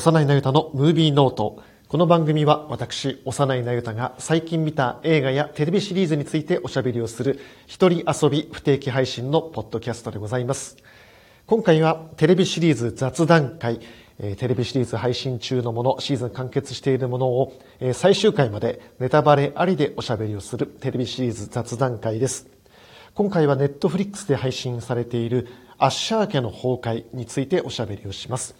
幼いなゆたのムービーノート。この番組は私、幼いなゆたが最近見た映画やテレビシリーズについておしゃべりをする一人遊び不定期配信のポッドキャストでございます。今回はテレビシリーズ雑談会、テレビシリーズ配信中のもの、シーズン完結しているものを最終回までネタバレありでおしゃべりをするテレビシリーズ雑談会です。今回はネットフリックスで配信されているアッシャー家の崩壊についておしゃべりをします。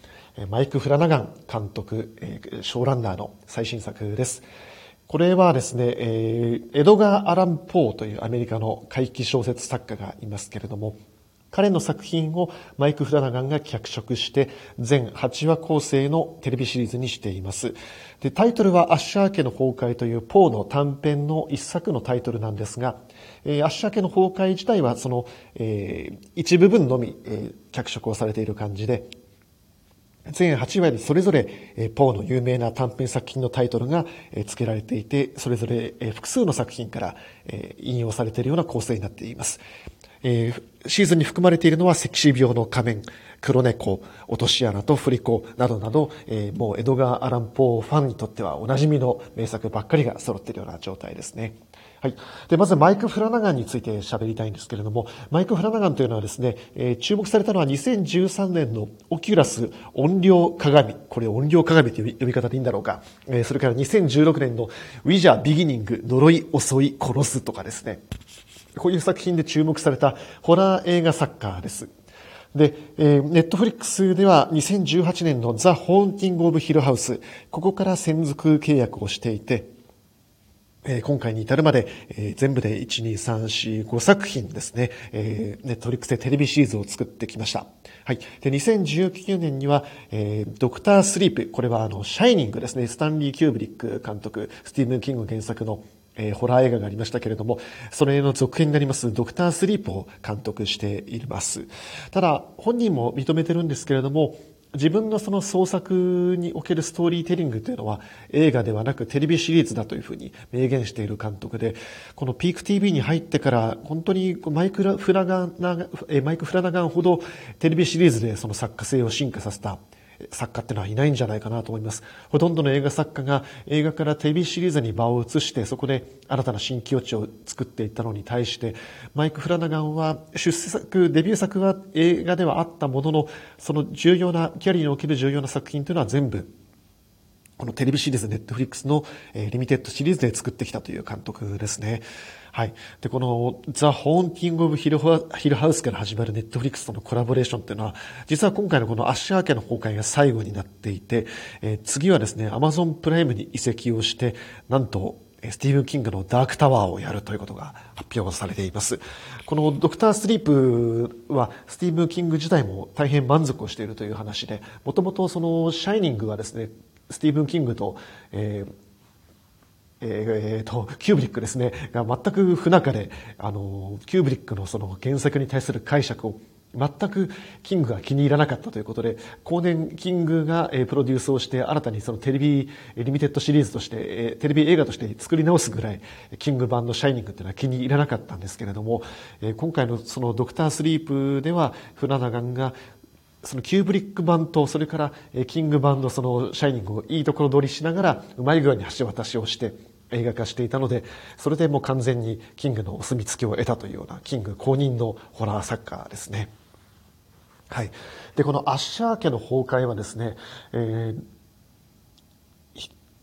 マイク・フラナガン監督、ショーランナーの最新作です。これはですね、エドガー・アラン・ポーというアメリカの怪奇小説作家がいますけれども、彼の作品をマイク・フラナガンが脚色して全8話構成のテレビシリーズにしています。でタイトルはアッシャー家の崩壊というポーの短編の一作のタイトルなんですが、え、アッシャー家の崩壊自体はその、えー、一部分のみ、えー、脚色をされている感じで、全8話でそれぞれ、ポーの有名な短編作品のタイトルが付けられていて、それぞれ複数の作品から引用されているような構成になっています。シーズンに含まれているのはセクシー病の仮面、黒猫、落とし穴と振り子などなど、えー、もうエドガー・アラン・ポーファンにとってはおなじみの名作ばっかりが揃っているような状態ですね。はい。で、まずマイク・フラナガンについて喋りたいんですけれども、マイク・フラナガンというのはですね、えー、注目されたのは2013年のオキュラス音量鏡。これ音量鏡という呼び方でいいんだろうか。えー、それから2016年のウィジャー・ビギニング、呪い、襲い、殺すとかですね。こういう作品で注目されたホラー映画作家です。で、えー、ネットフリックスでは2018年のザ・ホーンティング・オブ・ヒルハウス、ここから専属契約をしていて、え今回に至るまで、え全部で1、2、3、4、5作品ですね、えー、ネットフリックスでテレビシリーズを作ってきました。はい。で、2019年には、えー、ドクタースリープ、これはあの、シャイニングですね、スタンリー・キューブリック監督、スティーブン・キング原作のえー、ホラー映画がありましたけれども、それの続編になりますドクタースリープを監督しています。ただ、本人も認めてるんですけれども、自分のその創作におけるストーリーテリングというのは映画ではなくテレビシリーズだというふうに明言している監督で、このピーク TV に入ってから本当にマイクフラガン、マイク・フラナガンほどテレビシリーズでその作家性を進化させた作家ってのはいないんじゃないかなと思います。ほとんどの映画作家が映画からテレビシリーズに場を移してそこで新たな新境地を作っていったのに対してマイク・フラナガンは出世作、デビュー作は映画ではあったもののその重要な、キャリアにおける重要な作品というのは全部このテレビシリーズ、ネットフリックスの、えー、リミテッドシリーズで作ってきたという監督ですね。はい。で、この、ザ・ホーンティング・オブ・ヒルハウスから始まるネットフリックスとのコラボレーションっていうのは、実は今回のこのアッシャー家の崩壊が最後になっていて、えー、次はですね、アマゾンプライムに移籍をして、なんと、スティーブン・キングのダークタワーをやるということが発表されています。このドクター・スリープはスティーブン・キング自体も大変満足をしているという話で、もともとそのシャイニングはですね、スティーブン・キングと、えーえー、と、キューブリックですね、が全く不仲で、あの、キューブリックのその原作に対する解釈を全くキングが気に入らなかったということで、後年キングがプロデュースをして新たにそのテレビリミテッドシリーズとして、テレビ映画として作り直すぐらい、キング版のシャイニングっていうのは気に入らなかったんですけれども、今回のそのドクタースリープでは、フラナガンがそのキューブリック版と、それからキング版のそのシャイニングをいいところ取りしながら、うまい具合に橋渡しをして、映画化していたので、それでもう完全にキングのお墨付きを得たというような、キング公認のホラー作家ですね。はい。で、このアッシャー家の崩壊はですね、えー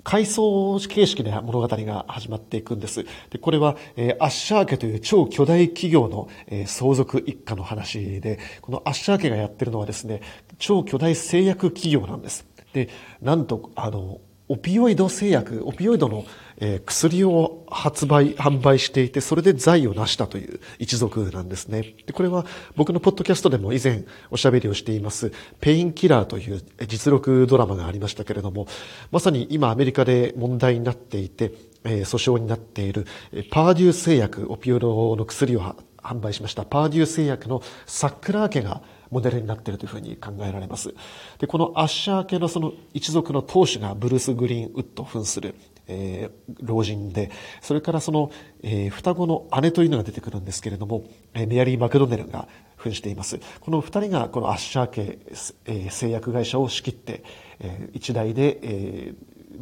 回想形式で物語が始まっていくんです。で、これは、えー、アッシャー家という超巨大企業の、えー、相続一家の話で、このアッシャー家がやってるのはですね、超巨大製薬企業なんです。で、なんと、あの、オピオイド製薬、オピオイドの、え、薬を発売、販売していて、それで財を成したという一族なんですね。で、これは僕のポッドキャストでも以前おしゃべりをしています、ペインキラーという実録ドラマがありましたけれども、まさに今アメリカで問題になっていて、え、訴訟になっている、パーデュー製薬、オピオイドの薬を販売しましたパーデュー製薬のサックラー家がモデルになっているというふうに考えられます。で、このアッシャー家のその一族の当主がブルース・グリーンウッド扮する、えー、老人で、それからその、えー、双子の姉というのが出てくるんですけれども、えー、メアリー・マクドネルが扮しています。この二人がこのアッシャー家、えー、製薬会社を仕切って、えー、一代で、え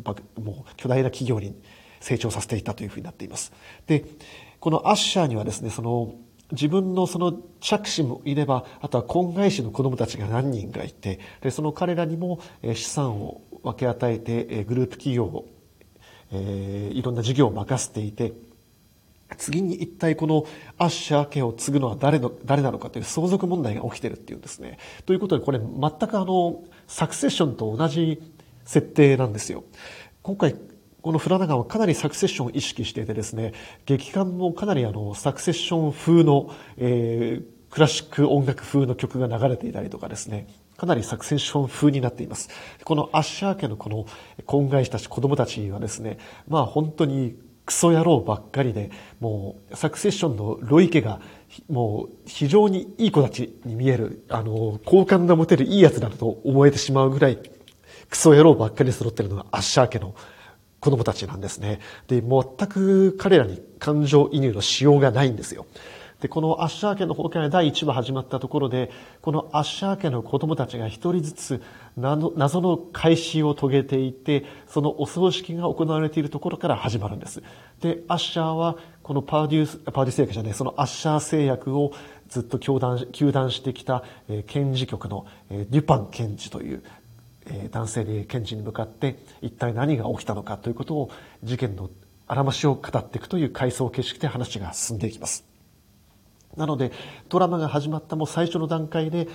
ー、もう巨大な企業に成長させていたというふうになっています。で、このアッシャーにはですね、その自分のその着手もいれば、あとは婚外子の子供たちが何人かいて、でその彼らにも資産を分け与えて、グループ企業を、えー、いろんな事業を任せていて、次に一体このアッシャー家を継ぐのは誰の、誰なのかという相続問題が起きてるっていうんですね。ということで、これ全くあの、サクセッションと同じ設定なんですよ。今回、このフラナガンはかなりサクセッションを意識していてですね、劇感もかなりあの、サクセッション風の、えー、クラシック音楽風の曲が流れていたりとかですね、かなりサクセッション風になっています。このアッシャー家のこの婚外子たち、子供たちはですね、まあ本当にクソ野郎ばっかりで、もうサクセッションのロイ家がもう非常にいい子たちに見える、あの、好感が持てるいい奴だと思えてしまうぐらい、クソ野郎ばっかり揃ってるのがアッシャー家の子供たちなんですね。で、全く彼らに感情移入のしようがないんですよ。で、このアッシャー家の崩壊が第1話始まったところで、このアッシャー家の子供たちが一人ずつ謎の開始を遂げていて、そのお葬式が行われているところから始まるんです。で、アッシャーは、このパーデュース、パーデュース製薬じゃない、そのアッシャー製薬をずっと教団、求断してきた、えー、検事局の、えー、デュパン検事という、男性で検事に向かって一体何が起きたのかということを事件のあらましを語っていくという回想形式で話が進んでいきます。なのでドラマが始まったも最初の段階で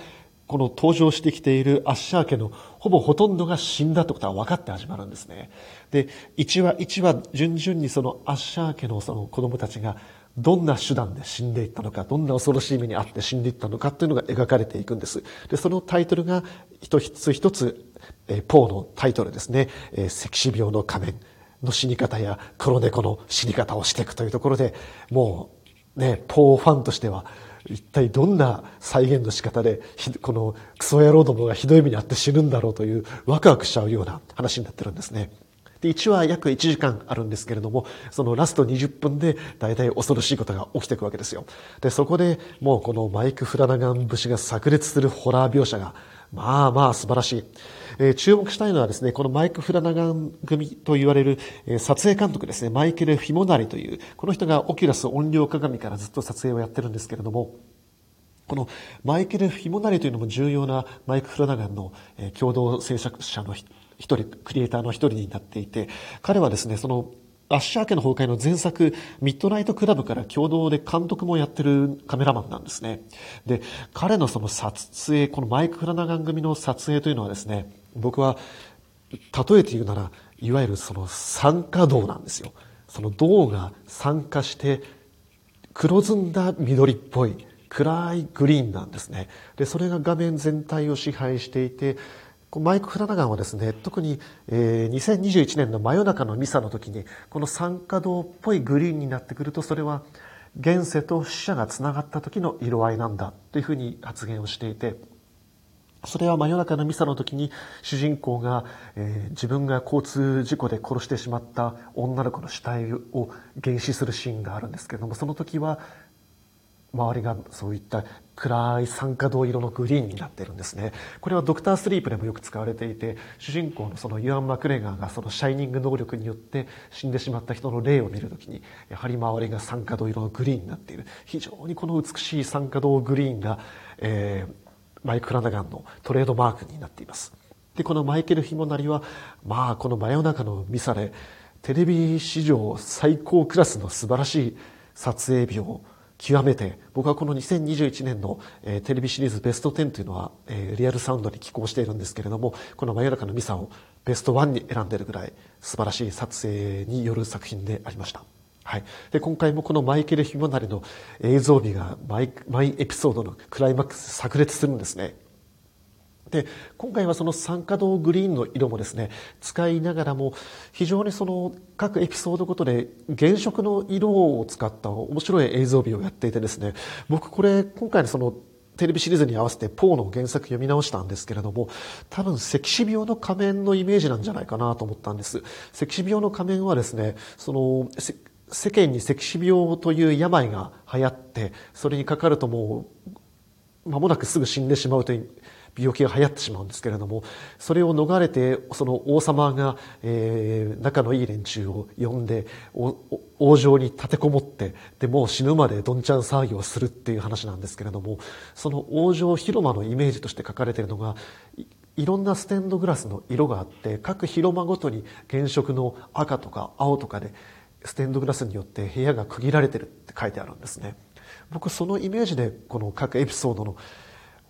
この登場してきているアッシャー家のほぼほとんどが死んだってことは分かって始まるんですね。で、1話1話順々にそのアッシャー家のその子供たちがどんな手段で死んでいったのか、どんな恐ろしい目にあって死んでいったのかというのが描かれていくんです。で、そのタイトルが一つ一つえポーのタイトルですね、え赤死病の仮面の死に方や黒猫の死に方をしていくというところで、もうね、ポーファンとしては、一体どんな再現の仕方で、このクソ野郎どもがひどい目にあって死ぬんだろうというワクワクしちゃうような話になってるんですね。で、1話約1時間あるんですけれども、そのラスト20分で大体恐ろしいことが起きていくわけですよ。で、そこでもうこのマイク・フラナガン節が炸裂するホラー描写が、まあまあ素晴らしい。えー、注目したいのはですね、このマイク・フラナガン組と言われる、え、撮影監督ですね、マイケル・フィモナリという、この人がオキュラス音量鏡からずっと撮影をやってるんですけれども、このマイケル・フィモナリというのも重要なマイク・フラナガンの、え、共同制作者の一人、クリエイターの一人になっていて、彼はですね、そのアッシャー家の崩壊の前作、ミッドナイトクラブから共同で監督もやってるカメラマンなんですね。で、彼のその撮影、このマイク・フラナガン組の撮影というのはですね、僕は、例えて言うなら、いわゆるその酸化銅なんですよ。その銅が酸化して、黒ずんだ緑っぽい、暗いグリーンなんですね。で、それが画面全体を支配していて、マイク・フラナガンはですね、特に、えー、2021年の真夜中のミサの時に、この酸化銅っぽいグリーンになってくると、それは現世と死者が繋がった時の色合いなんだというふうに発言をしていて、それは真夜中のミサの時に主人公が、えー、自分が交通事故で殺してしまった女の子の死体を原始するシーンがあるんですけれども、その時は周りがそういった暗い酸化銅色のグリーンになっているんですね。これはドクタースリープでもよく使われていて、主人公のそのユアン・マクレガーがそのシャイニング能力によって死んでしまった人の霊を見るときに、やはり周りが酸化銅色のグリーンになっている。非常にこの美しい酸化銅グリーンが、えー、マイク・ラナガンのトレードマークになっています。で、このマイケル・ヒモナリは、まあ、この真夜中のミサで、テレビ史上最高クラスの素晴らしい撮影日を極めて、僕はこの2021年の、えー、テレビシリーズベスト10というのは、えー、リアルサウンドに寄稿しているんですけれども、この真夜中のミサをベスト1に選んでいるぐらい素晴らしい撮影による作品でありました。はい。で、今回もこのマイケル・ヒモナリの映像美がマイエピソードのクライマックス炸裂するんですね。で、今回はその酸化銅グリーンの色もですね、使いながらも、非常にその各エピソードごとで原色の色を使った面白い映像美をやっていてですね、僕これ今回のそのテレビシリーズに合わせてポーの原作読み直したんですけれども、多分赤死病の仮面のイメージなんじゃないかなと思ったんです。赤死病の仮面はですね、その、世間に赤死病という病が流行って、それにかかるともう、間もなくすぐ死んでしまうという病気が流行ってしまうんですけれども、それを逃れて、その王様が、えー、仲のいい連中を呼んで、王城に立てこもって、で、もう死ぬまでどんちゃん騒ぎをするっていう話なんですけれども、その王城広間のイメージとして書かれているのが、いろんなステンドグラスの色があって、各広間ごとに原色の赤とか青とかで、ステンドグラスによって部屋が区切られてるって書いてあるんですね。僕そのイメージでこの各エピソードの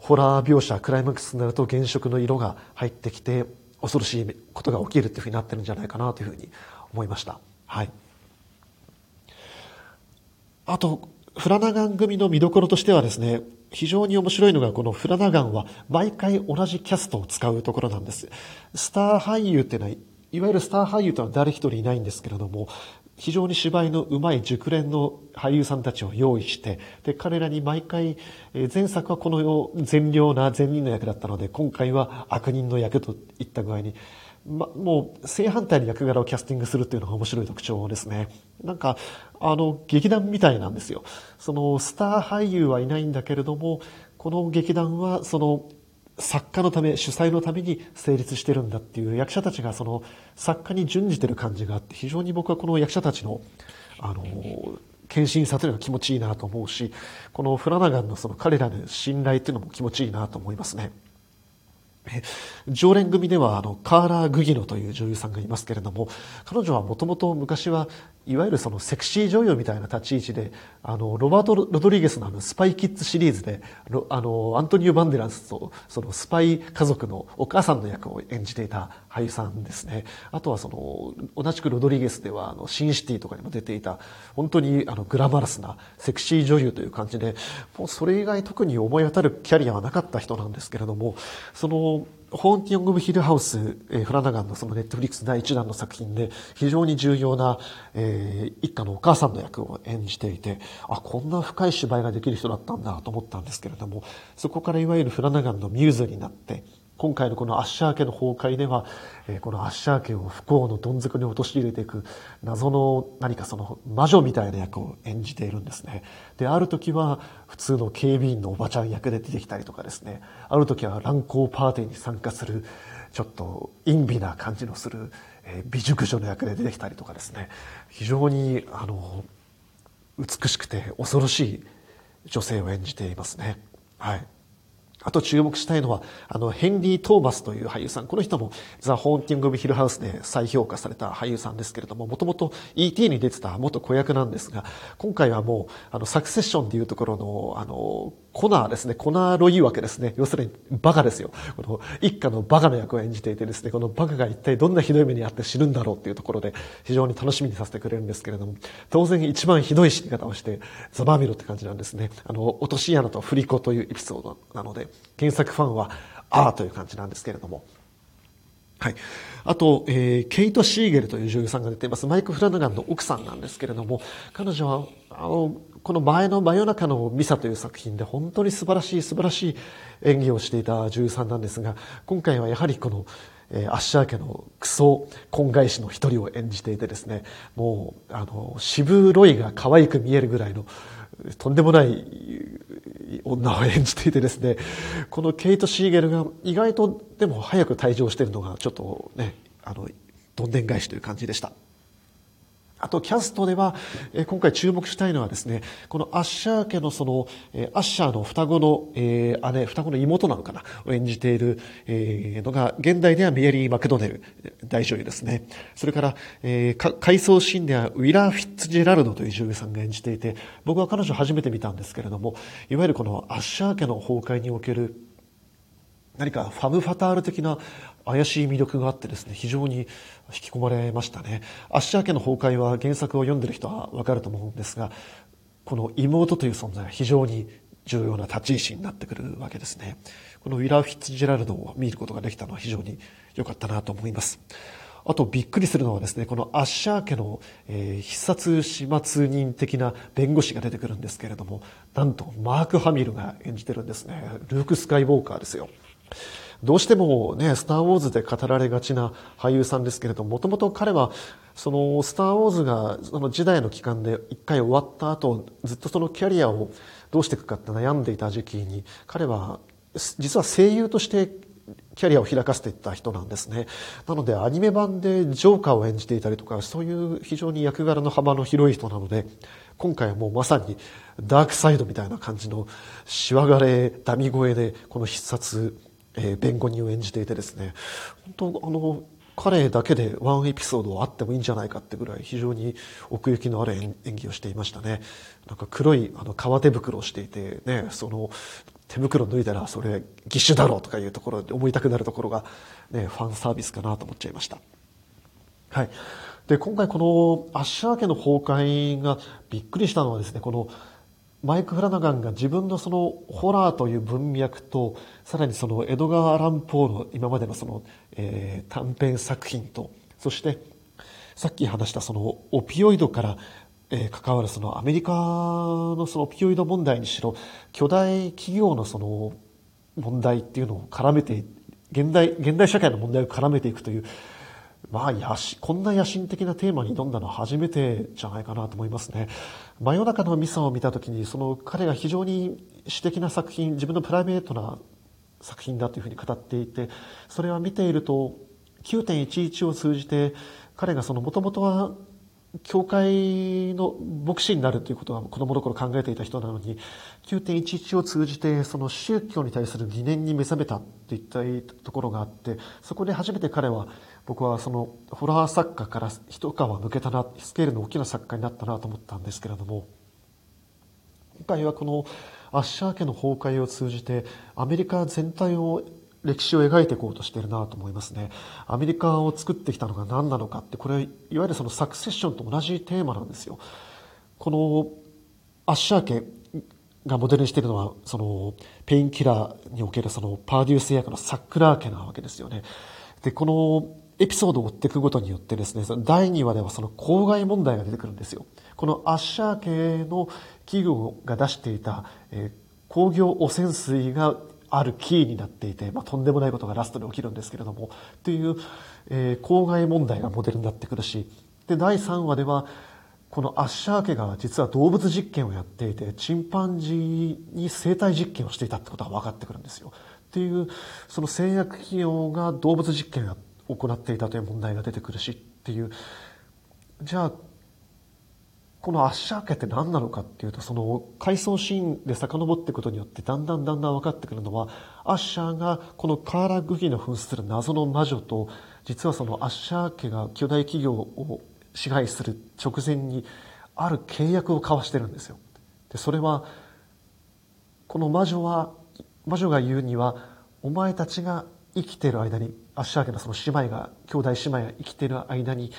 ホラー描写、クライマックスになると原色の色が入ってきて、恐ろしいことが起きるっていうふうになってるんじゃないかなというふうに思いました。はい。あと、フラナガン組の見どころとしてはですね、非常に面白いのがこのフラナガンは毎回同じキャストを使うところなんです。スター俳優っていうのは、いわゆるスター俳優とは誰一人いないんですけれども、非常に芝居の上手い熟練の俳優さんたちを用意して、で、彼らに毎回、前作はこの善良な善人の役だったので、今回は悪人の役といった具合に、ま、もう正反対の役柄をキャスティングするっていうのが面白い特徴ですね。なんか、あの、劇団みたいなんですよ。その、スター俳優はいないんだけれども、この劇団は、その、作家のため、主催のために成立してるんだっていう役者たちがその作家に準じてる感じがあって、非常に僕はこの役者たちの、あの、献身さというのが気持ちいいなと思うし、このフラナガンのその彼らの信頼っていうのも気持ちいいなと思いますね。常連組ではあのカーラー・グギノという女優さんがいますけれども彼女はもともと昔はいわゆるそのセクシー女優みたいな立ち位置であのロバート・ロドリゲスのあのスパイキッズシリーズであのアントニオ・バンデランスとそのスパイ家族のお母さんの役を演じていた俳優さんですね。あとはその同じくロドリゲスではあのシンシティとかにも出ていた本当にあのグラマラスなセクシー女優という感じでもうそれ以外特に思い当たるキャリアはなかった人なんですけれどもそのホーンティング・ブ・ヒルハウス、えー、フラナガンのそのネットフリックス第一弾の作品で非常に重要な、えー、一家のお母さんの役を演じていて、あ、こんな深い芝居ができる人だったんだと思ったんですけれども、そこからいわゆるフラナガンのミューズになって、今回のこのアッシャー家の崩壊では、えこのアッシャー家を不幸のどん底に陥れていく謎の何かその魔女みたいな役を演じているんですね。で、ある時は普通の警備員のおばちゃん役で出てきたりとかですね、ある時は乱交パーティーに参加するちょっと陰微な感じのする、え美熟女の役で出てきたりとかですね、非常にあの、美しくて恐ろしい女性を演じていますね。はい。あと注目したいのは、あの、ヘンリー・トーマスという俳優さん。この人も、ザ・ホーンティング・オブ・ヒルハウスで再評価された俳優さんですけれども、もともと ET に出てた元子役なんですが、今回はもう、あの、サクセッションでいうところの、あの、コナーですね。コナーロイわけですね。要するに、バカですよ。この、一家のバカの役を演じていてですね、このバカが一体どんなひどい目にあって死ぬんだろうっていうところで、非常に楽しみにさせてくれるんですけれども、当然一番ひどい死に方をして、ザバーミロって感じなんですね。あの、落とし穴と振り子というエピソードなので、原作ファンは、ああという感じなんですけれども。はい。あと、えー、ケイト・シーゲルという女優さんが出ています。マイク・フラナガンの奥さんなんですけれども、彼女は、あの、この前の真夜中のミサという作品で本当に素晴らしい素晴らしい演技をしていた女優さんなんですが、今回はやはりこの、えー、アッシャー家のクソ婚外子の一人を演じていてですね、もう、あの、渋ロイが可愛く見えるぐらいの、とんでもない女を演じていてですね、このケイト・シーゲルが意外とでも早く退場しているのがちょっとね、あの、どんでん返しという感じでした。あと、キャストでは、え今回注目したいのはですね、このアッシャー家のその、えアッシャーの双子の、えー、姉、双子の妹なのかな、を演じている、えー、のが、現代ではメアリー・マクドネル、大女優ですね。それから、えー、回想シーンではウィラー・フィッツジェラルドという女優さんが演じていて、僕は彼女初めて見たんですけれども、いわゆるこのアッシャー家の崩壊における何かファム・ファタール的な怪しい魅力があってですね、非常に引き込まれましたね。アッシャー家の崩壊は原作を読んでる人はわかると思うんですが、この妹という存在が非常に重要な立ち位置になってくるわけですね。このウィラー・フィッツジェラルドを見ることができたのは非常に良かったなと思います。あとびっくりするのはですね、このアッシャー家の、えー、必殺始末人的な弁護士が出てくるんですけれども、なんとマーク・ハミルが演じてるんですね。ルーク・スカイウォーカーですよ。どうしてもね、スター・ウォーズで語られがちな俳優さんですけれども、もともと彼は、その、スター・ウォーズが、その時代の期間で一回終わった後、ずっとそのキャリアをどうしていくかって悩んでいた時期に、彼は、実は声優としてキャリアを開かせていった人なんですね。なのでアニメ版でジョーカーを演じていたりとか、そういう非常に役柄の幅の広い人なので、今回はもうまさにダークサイドみたいな感じのしわがれ、ダミ声でこの必殺、えー、弁護人を演じていてですね、本当あの、彼だけでワンエピソードあってもいいんじゃないかってぐらい非常に奥行きのある演技をしていましたね。なんか黒いあの革手袋をしていてね、その手袋脱いだらそれ義手だろうとかいうところで思いたくなるところがね、ファンサービスかなと思っちゃいました。はい。で、今回このアッシャー家の崩壊がびっくりしたのはですね、このマイク・フラナガンが自分のそのホラーという文脈と、さらにその江戸川アラン・ポーの今までのその、えー、短編作品と、そしてさっき話したそのオピオイドから、えー、関わるそのアメリカのそのオピオイド問題にしろ、巨大企業のその問題っていうのを絡めて、現代、現代社会の問題を絡めていくという、まあ、やし、こんな野心的なテーマに挑んだのは初めてじゃないかなと思いますね。真夜中のミサを見た時に、その彼が非常に詩的な作品、自分のプライベートな作品だというふうに語っていて、それは見ていると、9.11を通じて、彼がそのもともとは教会の牧師になるということは子供の頃考えていた人なのに、9.11を通じてその宗教に対する疑念に目覚めたといったところがあって、そこで初めて彼は、僕はそのホラー作家から一皮抜けたな、スケールの大きな作家になったなと思ったんですけれども、今回はこのアッシャー家の崩壊を通じてアメリカ全体を歴史を描いていこうとしているなと思いますね。アメリカを作ってきたのが何なのかって、これは、いわゆるそのサクセッションと同じテーマなんですよ。この、アッシャー家がモデルにしているのは、その、ペインキラーにおけるその、パーデュース役のサックラー家なわけですよね。で、この、エピソードを追っていくことによってですね、第2話ではその公害問題が出てくるんですよ。このアッシャー系の企業が出していた、えー、工業汚染水があるキーになっていて、まあ、とんでもないことがラストで起きるんですけれども、という、えー、公害問題がモデルになってくるし、で、第3話では、このアッシャー家が実は動物実験をやっていて、チンパンジーに生体実験をしていたってことが分かってくるんですよ。っていう、その製薬企業が動物実験を行っていたという問題が出てくるしっていう、じゃあこのアッシャー家って何なのかっていうと、その回想シーンで遡っていくことによってだんだんだんだん分かってくるのは、アッシャーがこのカーラ・グギの扮する謎の魔女と、実はそのアッシャー家が巨大企業を支配する直前に、ある契約を交わしてるんですよ。で、それは、この魔女は、魔女が言うには、お前たちが生きてる間に、アッシャー家のその姉妹が、兄弟姉妹が生きてる間に、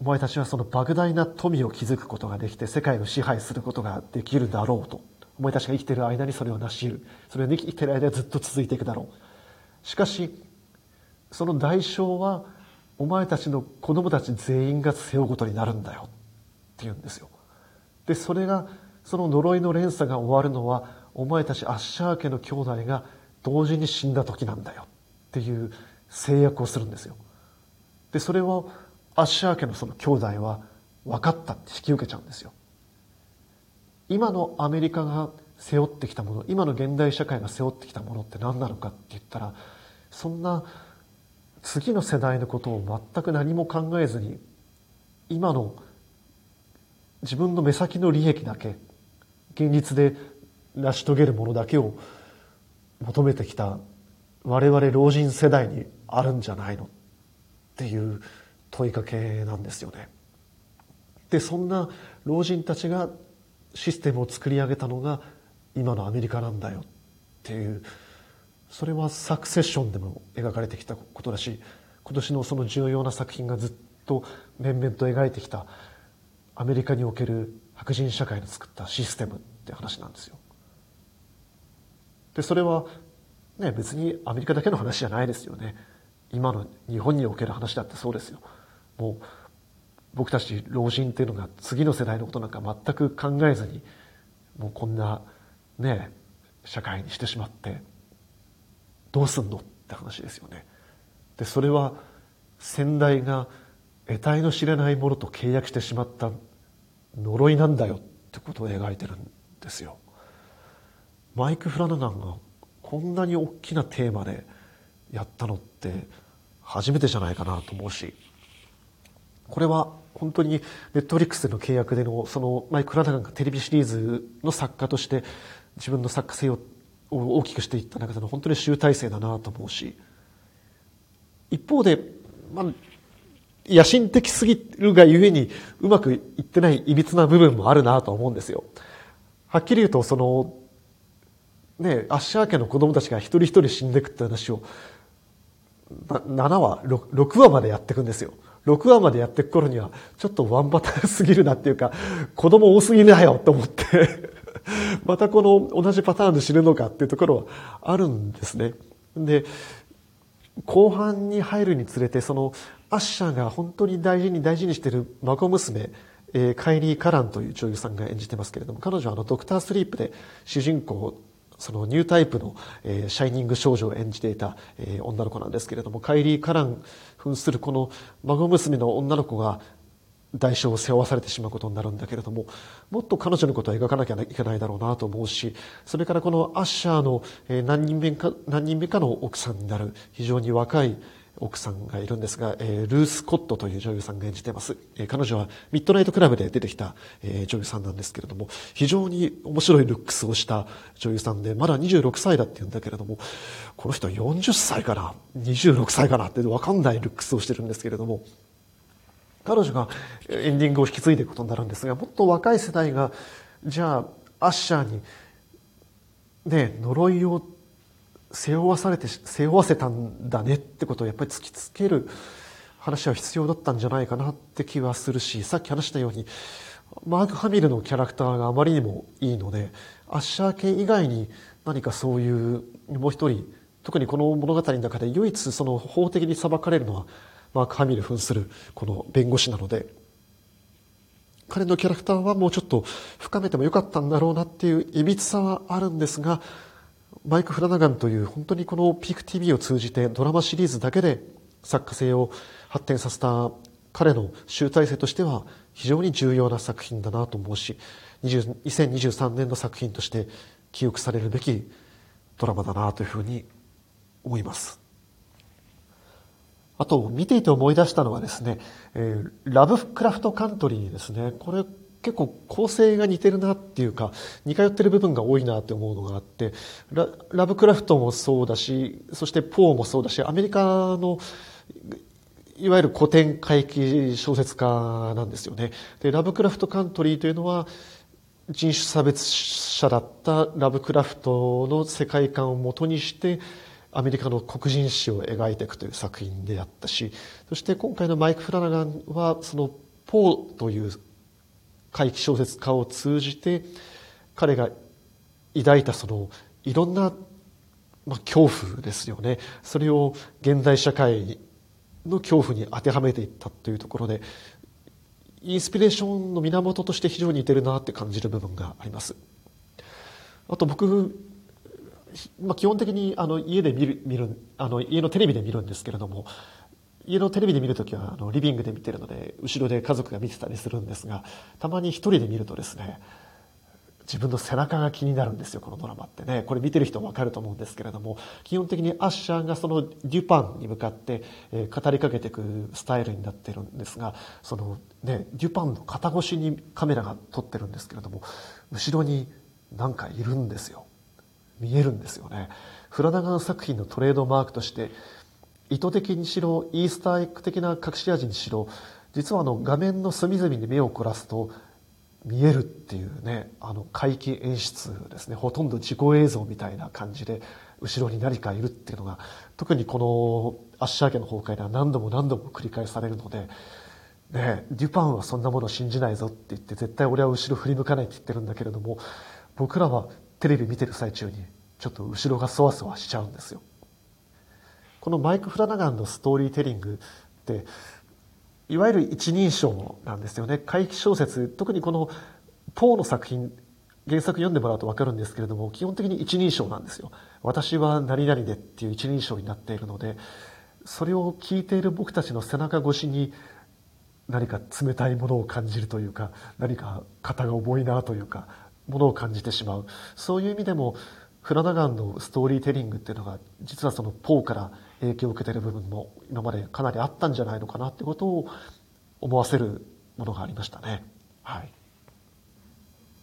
お前たちはその莫大な富を築くことができて世界を支配することができるだろうと。お前たちが生きている間にそれを成し得る。それが生きている間はずっと続いていくだろう。しかし、その代償は、お前たちの子供たち全員が背負うことになるんだよ。って言うんですよ。で、それが、その呪いの連鎖が終わるのは、お前たちアッシャー家の兄弟が同時に死んだ時なんだよ。っていう制約をするんですよ。で、それをアッシャー家のその兄弟は分かったって引き受けちゃうんですよ。今のアメリカが背負ってきたもの、今の現代社会が背負ってきたものって何なのかって言ったら、そんな次の世代のことを全く何も考えずに、今の自分の目先の利益だけ、現実で成し遂げるものだけを求めてきた我々老人世代にあるんじゃないのっていう問いかけなんですよね。でそんな老人たちがシステムを作り上げたのが今のアメリカなんだよっていうそれはサクセッションでも描かれてきたことだし今年のその重要な作品がずっと面々と描いてきたアメリカにおける白人社会の作ったシステムって話なんですよ。でそれはね別にアメリカだけの話じゃないですよね。今の日本における話だってそうですよ。もう僕たち老人っていうのが次の世代のことなんか全く考えずにもうこんなね社会にしてしまってどうすんのって話ですよね。でそれは先代が得体の知れないものと契約してしまった呪いなんだよってことを描いてるんですよ。マイク・フラナガンがこんなに大きなテーマでやったのって初めてじゃないかなと思うしこれは本当にネットフリックスでの契約でのそのマイク・ラナガンがテレビシリーズの作家として自分の作家性を大きくしていった中での本当に集大成だなと思うし一方で、まあ、野心的すぎるがゆえにうまくいってない歪な部分もあるなと思うんですよ。はっきり言うとそのねアッシャー家の子供たちが一人一人死んでいくって話を7話 6, 6話までやっていくんですよ。6話までやっていく頃にはちょっとワンパターンすぎるなっていうか子供多すぎだよと思って またこの同じパターンで死ぬのかっていうところはあるんですね。で後半に入るにつれてそのアッシャーが本当に大事に大事にしてる孫娘、えー、カイリー・カランという女優さんが演じてますけれども彼女はあのドクタースリープで主人公そのニュータイプの、えー、シャイニング少女を演じていた、えー、女の子なんですけれどもカイリー・カラン扮するこの孫娘の女の子が代償を背負わされてしまうことになるんだけれどももっと彼女のことは描かなきゃいけないだろうなと思うしそれからこのアッシャーの何人目か何人目かの奥さんになる非常に若い奥さんがいるんですが、えー、ルース・コットという女優さんが演じています、えー、彼女はミッドナイトクラブで出てきた、えー、女優さんなんですけれども非常に面白いルックスをした女優さんでまだ26歳だって言うんだけれどもこの人は40歳かな26歳かなって分かんないルックスをしてるんですけれども彼女がエンディングを引き継いでいくことになるんですがもっと若い世代がじゃあアッシャーにね呪いを背負わされて背負わせたんだねってことをやっぱり突きつける話は必要だったんじゃないかなって気はするしさっき話したようにマーク・ハミルのキャラクターがあまりにもいいのでアッシャー系以外に何かそういうもう一人特にこの物語の中で唯一その法的に裁かれるのはマーク・ハミル扮するこの弁護士なので彼のキャラクターはもうちょっと深めてもよかったんだろうなっていういびつさはあるんですがマイク・フラナガンという本当にこのピーク TV を通じてドラマシリーズだけで作家性を発展させた彼の集大成としては非常に重要な作品だなと思うし2023年の作品として記憶されるべきドラマだなというふうに思います。あと、見ていて思い出したのはですね、えー、ラブクラフトカントリーですね。これ結構構成が似てるなっていうか、似通ってる部分が多いなって思うのがあって、ララブクラフトもそうだし、そしてポーもそうだし、アメリカのいわゆる古典回帰小説家なんですよね。で、ラブクラフトカントリーというのは、人種差別者だったラブクラフトの世界観をもとにして、アメリカの黒人史を描いていくという作品であったしそして今回のマイク・フラナガンはそのポーという怪奇小説家を通じて彼が抱いたそのいろんな、まあ、恐怖ですよねそれを現代社会の恐怖に当てはめていったというところでインスピレーションの源として非常に似てるなって感じる部分があります。あと僕まあ、基本的にあの家で見る見るあの家のテレビで見るんですけれども家のテレビで見るときはあのリビングで見てるので後ろで家族が見てたりするんですがたまに一人で見るとですね自分の背中が気になるんですよこのドラマってねこれ見てる人分かると思うんですけれども基本的にアッシャーがそのデュパンに向かって、えー、語りかけていくスタイルになってるんですがその、ね、デュパンの肩越しにカメラが撮ってるんですけれども後ろに何かいるんですよ見えるんですよね。フラナガン作品のトレードマークとして意図的にしろイースターエッグ的な隠し味にしろ実はあの画面の隅々に目を凝らすと見えるっていうねあの怪奇演出ですねほとんど自己映像みたいな感じで後ろに何かいるっていうのが特にこのアッシャー家の崩壊では何度も何度も繰り返されるので、ね、デュパンはそんなものを信じないぞって言って絶対俺は後ろ振り向かないって言ってるんだけれども僕らはテレビ見てる最中にちょっと後ろがそわそわしちゃうんですよ。このマイク・フラナガンのストーリーテリングっていわゆる一人称なんですよね。怪奇小説特にこのポーの作品原作読んでもらうと分かるんですけれども基本的に一人称なんですよ。私は何々でっていう一人称になっているのでそれを聞いている僕たちの背中越しに何か冷たいものを感じるというか何か肩が重いなというかものを感じてしまう。そういう意味でもフラナガンのストーリーテリングっていうのが実はそのポーから影響を受けている部分も今までかなりあったんじゃないのかなってことを思わせるものがありましたね。はい